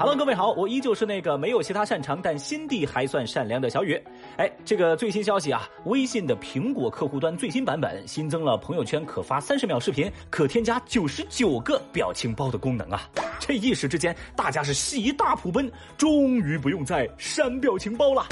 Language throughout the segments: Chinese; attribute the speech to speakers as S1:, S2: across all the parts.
S1: Hello，各位好，我依旧是那个没有其他擅长，但心地还算善良的小雨。哎，这个最新消息啊，微信的苹果客户端最新版本新增了朋友圈可发三十秒视频、可添加九十九个表情包的功能啊！这一时之间，大家是喜大普奔，终于不用再删表情包了。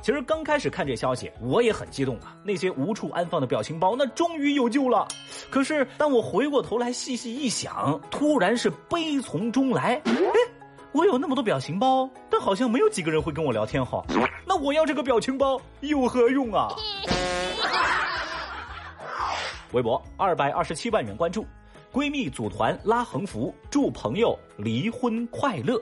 S1: 其实刚开始看这消息，我也很激动啊，那些无处安放的表情包，那终于有救了。可是当我回过头来细细一想，突然是悲从中来，哎。我有那么多表情包，但好像没有几个人会跟我聊天哈。那我要这个表情包有何用啊？微博二百二十七万人关注，闺蜜组团拉横幅，祝朋友离婚快乐。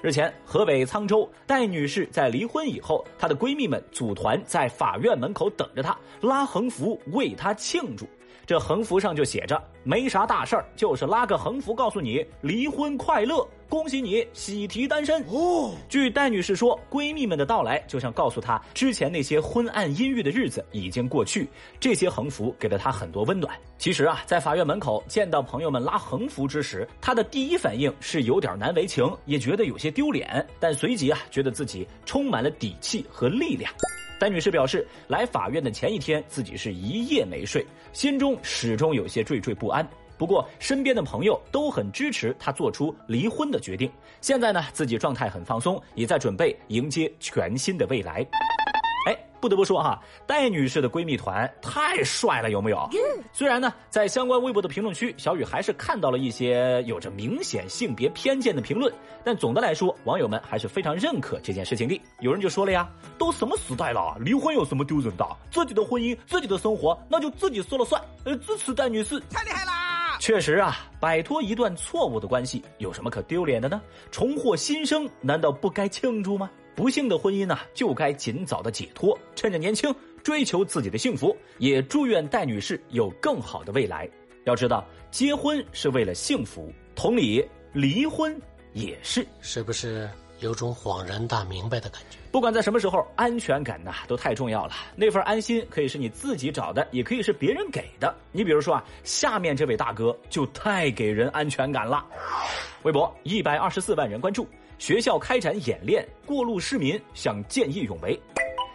S1: 日前，河北沧州戴女士在离婚以后，她的闺蜜们组团在法院门口等着她，拉横幅为她庆祝。这横幅上就写着：“没啥大事儿，就是拉个横幅，告诉你离婚快乐，恭喜你喜提单身。”哦，据戴女士说，闺蜜们的到来就像告诉她，之前那些昏暗阴郁的日子已经过去。这些横幅给了她很多温暖。其实啊，在法院门口见到朋友们拉横幅之时，她的第一反应是有点难为情，也觉得有些丢脸，但随即啊，觉得自己充满了底气和力量。戴女士表示，来法院的前一天，自己是一夜没睡，心中始终有些惴惴不安。不过，身边的朋友都很支持她做出离婚的决定。现在呢，自己状态很放松，也在准备迎接全新的未来。不得不说哈，戴女士的闺蜜团太帅了，有没有？虽然呢，在相关微博的评论区，小雨还是看到了一些有着明显性别偏见的评论，但总的来说，网友们还是非常认可这件事情的。有人就说了呀，都什么时代了，离婚有什么丢人的？自己的婚姻，自己的生活，那就自己说了算。呃，支持戴女士，太厉害啦！确实啊，摆脱一段错误的关系，有什么可丢脸的呢？重获新生，难道不该庆祝吗？不幸的婚姻呢，就该尽早的解脱，趁着年轻追求自己的幸福。也祝愿戴女士有更好的未来。要知道，结婚是为了幸福，同理，离婚也是。
S2: 是不是有种恍然大明白的感觉？
S1: 不管在什么时候，安全感呐都太重要了。那份安心可以是你自己找的，也可以是别人给的。你比如说啊，下面这位大哥就太给人安全感了。微博一百二十四万人关注。学校开展演练，过路市民想见义勇为。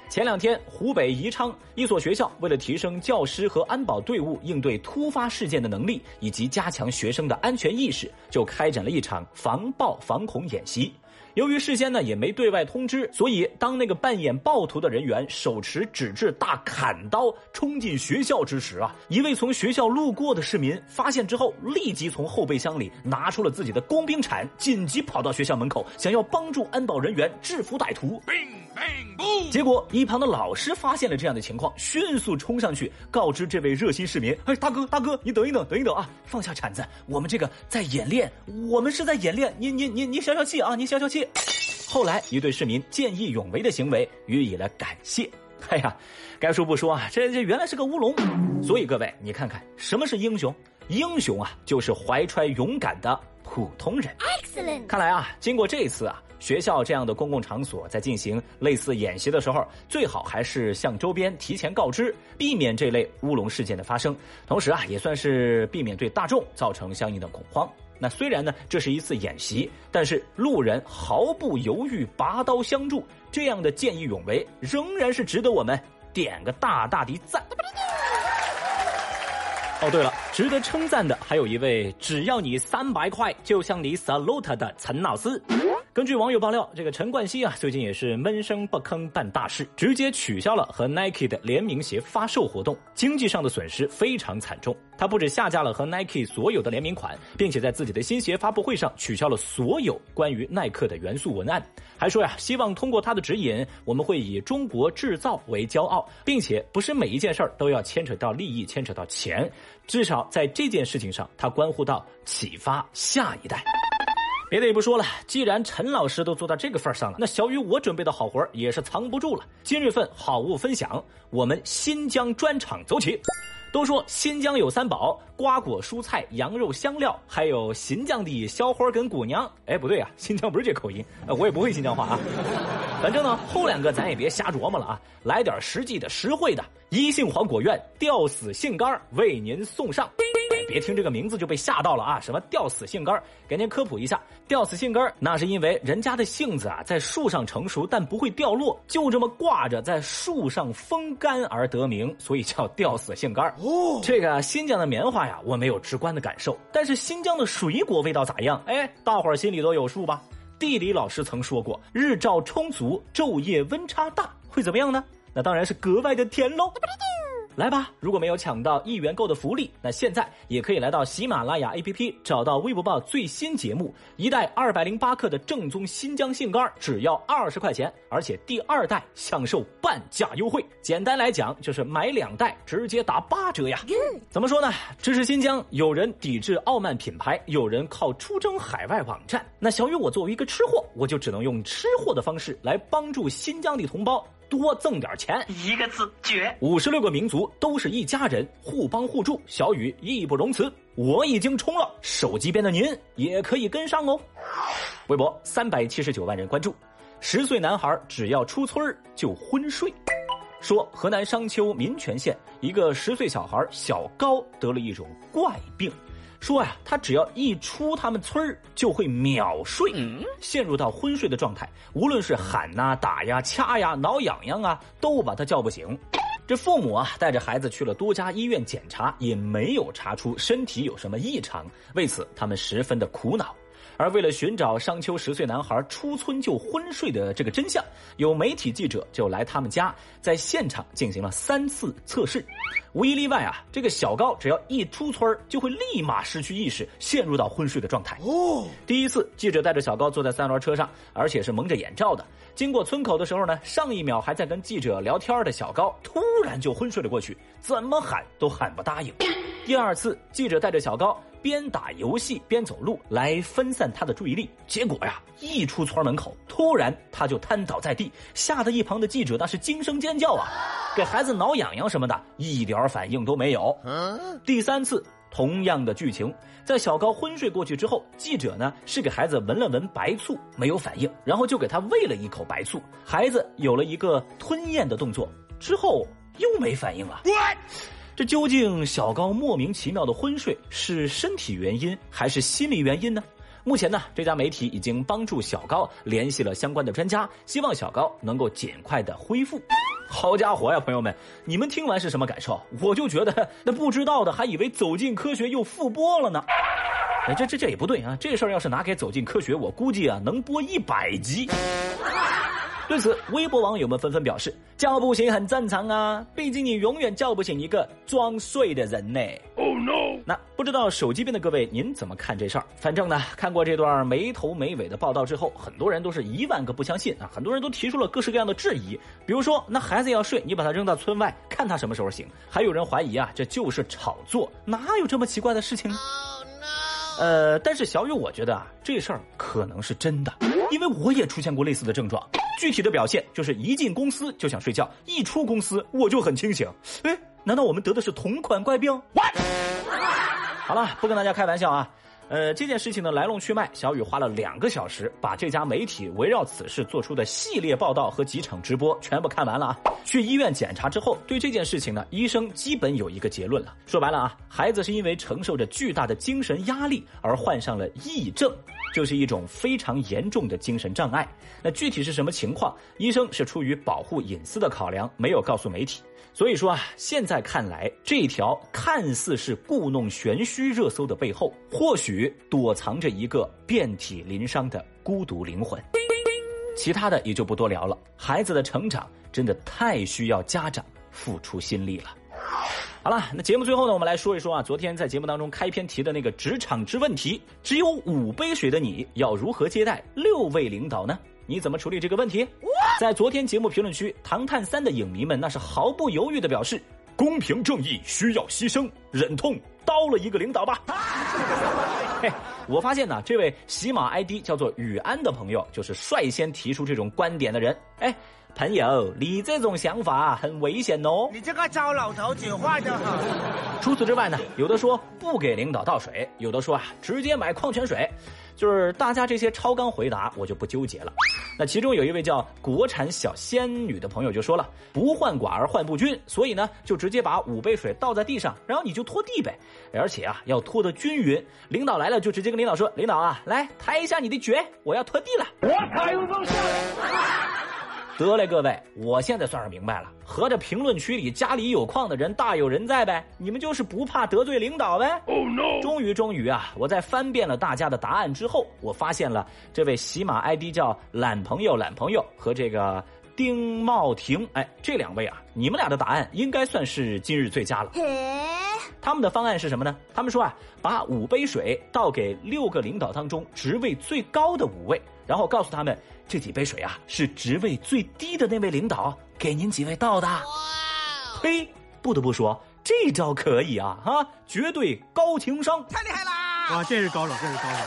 S1: 前两天，湖北宜昌一所学校为了提升教师和安保队伍应对突发事件的能力，以及加强学生的安全意识，就开展了一场防暴防恐演习。由于事先呢也没对外通知，所以当那个扮演暴徒的人员手持纸质大砍刀冲进学校之时啊，一位从学校路过的市民发现之后，立即从后备箱里拿出了自己的工兵铲，紧急跑到学校门口，想要帮助安保人员制服歹徒。结果一旁的老师发现了这样的情况，迅速冲上去告知这位热心市民：“哎，大哥，大哥，你等一等，等一等啊，放下铲子，我们这个在演练，我们是在演练，您您您您消消气啊，您消消气。”后来，一对市民见义勇为的行为予以了感谢。哎呀，该说不说啊，这这原来是个乌龙。所以各位，你看看什么是英雄？英雄啊，就是怀揣勇敢的普通人。Excellent。看来啊，经过这一次啊，学校这样的公共场所在进行类似演习的时候，最好还是向周边提前告知，避免这类乌龙事件的发生。同时啊，也算是避免对大众造成相应的恐慌。那虽然呢，这是一次演习，但是路人毫不犹豫拔刀相助，这样的见义勇为仍然是值得我们点个大大的赞。哦，对了，值得称赞的还有一位只要你三百块就向你 salute 的陈老师。根据网友爆料，这个陈冠希啊，最近也是闷声不吭办大事，直接取消了和 Nike 的联名鞋发售活动，经济上的损失非常惨重。他不止下架了和 Nike 所有的联名款，并且在自己的新鞋发布会上取消了所有关于耐克的元素文案，还说呀，希望通过他的指引，我们会以中国制造为骄傲，并且不是每一件事儿都要牵扯到利益、牵扯到钱，至少在这件事情上，他关乎到启发下一代。别的也不说了，既然陈老师都做到这个份上了，那小雨我准备的好活也是藏不住了。今日份好物分享，我们新疆专场走起。都说新疆有三宝：瓜果、蔬菜、羊肉、香料，还有新疆的小伙跟姑娘。哎，不对啊，新疆不是这口音，我也不会新疆话啊。反正呢，后两个咱也别瞎琢磨了啊，来点实际的、实惠的。一杏黄果苑吊死杏干为您送上。别听这个名字就被吓到了啊！什么吊死杏干给您科普一下，吊死杏干那是因为人家的杏子啊在树上成熟，但不会掉落，就这么挂着在树上风干而得名，所以叫吊死杏干哦，这个新疆的棉花呀，我没有直观的感受，但是新疆的水果味道咋样？哎，大伙儿心里都有数吧？地理老师曾说过，日照充足，昼夜温差大，会怎么样呢？那当然是格外的甜喽。来吧，如果没有抢到一元购的福利，那现在也可以来到喜马拉雅 APP，找到微博报最新节目，一袋二百零八克的正宗新疆杏干，只要二十块钱，而且第二袋享受半价优惠。简单来讲，就是买两袋直接打八折呀。怎么说呢？支持新疆，有人抵制傲慢品牌，有人靠出征海外网站。那小雨，我作为一个吃货，我就只能用吃货的方式来帮助新疆的同胞。多挣点钱，
S3: 一个字绝。
S1: 五十六个民族都是一家人，互帮互助。小雨义不容辞，我已经冲了，手机边的您也可以跟上哦。微博三百七十九万人关注，十岁男孩只要出村就昏睡。说河南商丘民权县一个十岁小孩小高得了一种怪病。说呀，他只要一出他们村儿，就会秒睡，陷入到昏睡的状态。无论是喊呐、打呀、掐呀、挠痒痒啊，都把他叫不醒。这父母啊，带着孩子去了多家医院检查，也没有查出身体有什么异常。为此，他们十分的苦恼。而为了寻找商丘十岁男孩出村就昏睡的这个真相，有媒体记者就来他们家，在现场进行了三次测试，无一例外啊，这个小高只要一出村就会立马失去意识，陷入到昏睡的状态。哦，第一次记者带着小高坐在三轮车上，而且是蒙着眼罩的，经过村口的时候呢，上一秒还在跟记者聊天的小高突然就昏睡了过去，怎么喊都喊不答应。第二次记者带着小高。边打游戏边走路来分散他的注意力，结果呀，一出村门口，突然他就瘫倒在地，吓得一旁的记者那是惊声尖叫啊！给孩子挠痒痒什么的，一点反应都没有。第三次，同样的剧情，在小高昏睡过去之后，记者呢是给孩子闻了闻白醋，没有反应，然后就给他喂了一口白醋，孩子有了一个吞咽的动作，之后又没反应了。这究竟小高莫名其妙的昏睡是身体原因还是心理原因呢？目前呢，这家媒体已经帮助小高联系了相关的专家，希望小高能够尽快的恢复。好家伙呀，朋友们，你们听完是什么感受？我就觉得那不知道的还以为《走进科学》又复播了呢。哎，这这这也不对啊！这事儿要是拿给《走进科学》，我估计啊能播一百集。对此，微博网友们纷纷表示：“叫不醒很正常啊，毕竟你永远叫不醒一个装睡的人呢。” Oh no！那不知道手机边的各位，您怎么看这事儿？反正呢，看过这段没头没尾的报道之后，很多人都是一万个不相信啊！很多人都提出了各式各样的质疑，比如说，那孩子要睡，你把他扔到村外，看他什么时候醒？还有人怀疑啊，这就是炒作，哪有这么奇怪的事情呢？呃，但是小雨，我觉得啊，这事儿可能是真的，因为我也出现过类似的症状。具体的表现就是一进公司就想睡觉，一出公司我就很清醒。哎，难道我们得的是同款怪病？好了，不跟大家开玩笑啊。呃，这件事情的来龙去脉，小雨花了两个小时把这家媒体围绕此事做出的系列报道和几场直播全部看完了啊。去医院检查之后，对这件事情呢，医生基本有一个结论了。说白了啊，孩子是因为承受着巨大的精神压力而患上了癔症。就是一种非常严重的精神障碍。那具体是什么情况？医生是出于保护隐私的考量，没有告诉媒体。所以说啊，现在看来，这条看似是故弄玄虚热搜的背后，或许躲藏着一个遍体鳞伤的孤独灵魂。其他的也就不多聊了。孩子的成长真的太需要家长付出心力了。好了，那节目最后呢，我们来说一说啊，昨天在节目当中开篇提的那个职场之问题，只有五杯水的你要如何接待六位领导呢？你怎么处理这个问题？在昨天节目评论区，《唐探三》的影迷们那是毫不犹豫的表示，公平正义需要牺牲，忍痛刀了一个领导吧。嘿，我发现呢，这位喜马 ID 叫做雨安的朋友，就是率先提出这种观点的人。哎。朋友，你这种想法很危险哦！
S3: 你这个糟老头子坏的很。
S1: 除此之外呢，有的说不给领导倒水，有的说啊直接买矿泉水。就是大家这些超纲回答，我就不纠结了。那其中有一位叫国产小仙女的朋友就说了：“不患寡而患不均，所以呢，就直接把五杯水倒在地上，然后你就拖地呗。而且啊，要拖得均匀。领导来了就直接跟领导说：‘领导啊，来抬一下你的脚，我要拖地了。’我抬不动下来。”得嘞，各位，我现在算是明白了。合着评论区里家里有矿的人大有人在呗，你们就是不怕得罪领导呗。Oh no！终于，终于啊！我在翻遍了大家的答案之后，我发现了这位喜马 ID 叫懒朋友懒朋友和这个丁茂婷，哎，这两位啊，你们俩的答案应该算是今日最佳了。他们的方案是什么呢？他们说啊，把五杯水倒给六个领导当中职位最高的五位。然后告诉他们，这几杯水啊是职位最低的那位领导给您几位倒的。嘿，不得不说这招可以啊，哈，绝对高情商，
S3: 太厉害啦！
S4: 哇，这是高手，这是高手。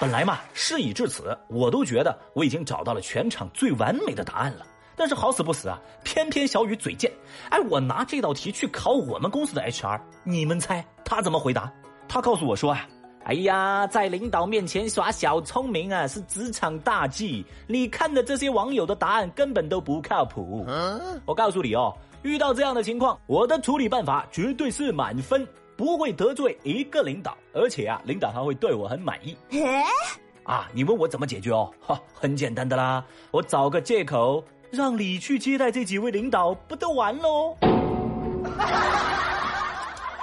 S1: 本来嘛，事已至此，我都觉得我已经找到了全场最完美的答案了。但是好死不死啊，偏偏小雨嘴贱，哎，我拿这道题去考我们公司的 HR，你们猜他怎么回答？他告诉我说啊。哎呀，在领导面前耍小聪明啊，是职场大忌。你看的这些网友的答案根本都不靠谱。我告诉你哦，遇到这样的情况，我的处理办法绝对是满分，不会得罪一个领导，而且啊，领导还会对我很满意。啊，你问我怎么解决哦？哈，很简单的啦，我找个借口让你去接待这几位领导，不都完喽？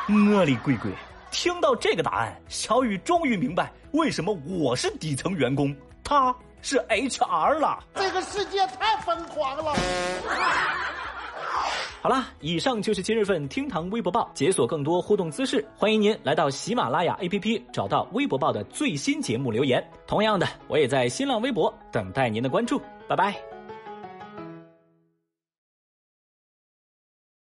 S1: 我的乖乖！听到这个答案，小雨终于明白为什么我是底层员工，他是 HR 了。
S3: 这个世界太疯狂了。
S1: 好了，以上就是今日份厅堂微博报，解锁更多互动姿势，欢迎您来到喜马拉雅 APP 找到微博报的最新节目留言。同样的，我也在新浪微博等待您的关注。拜拜。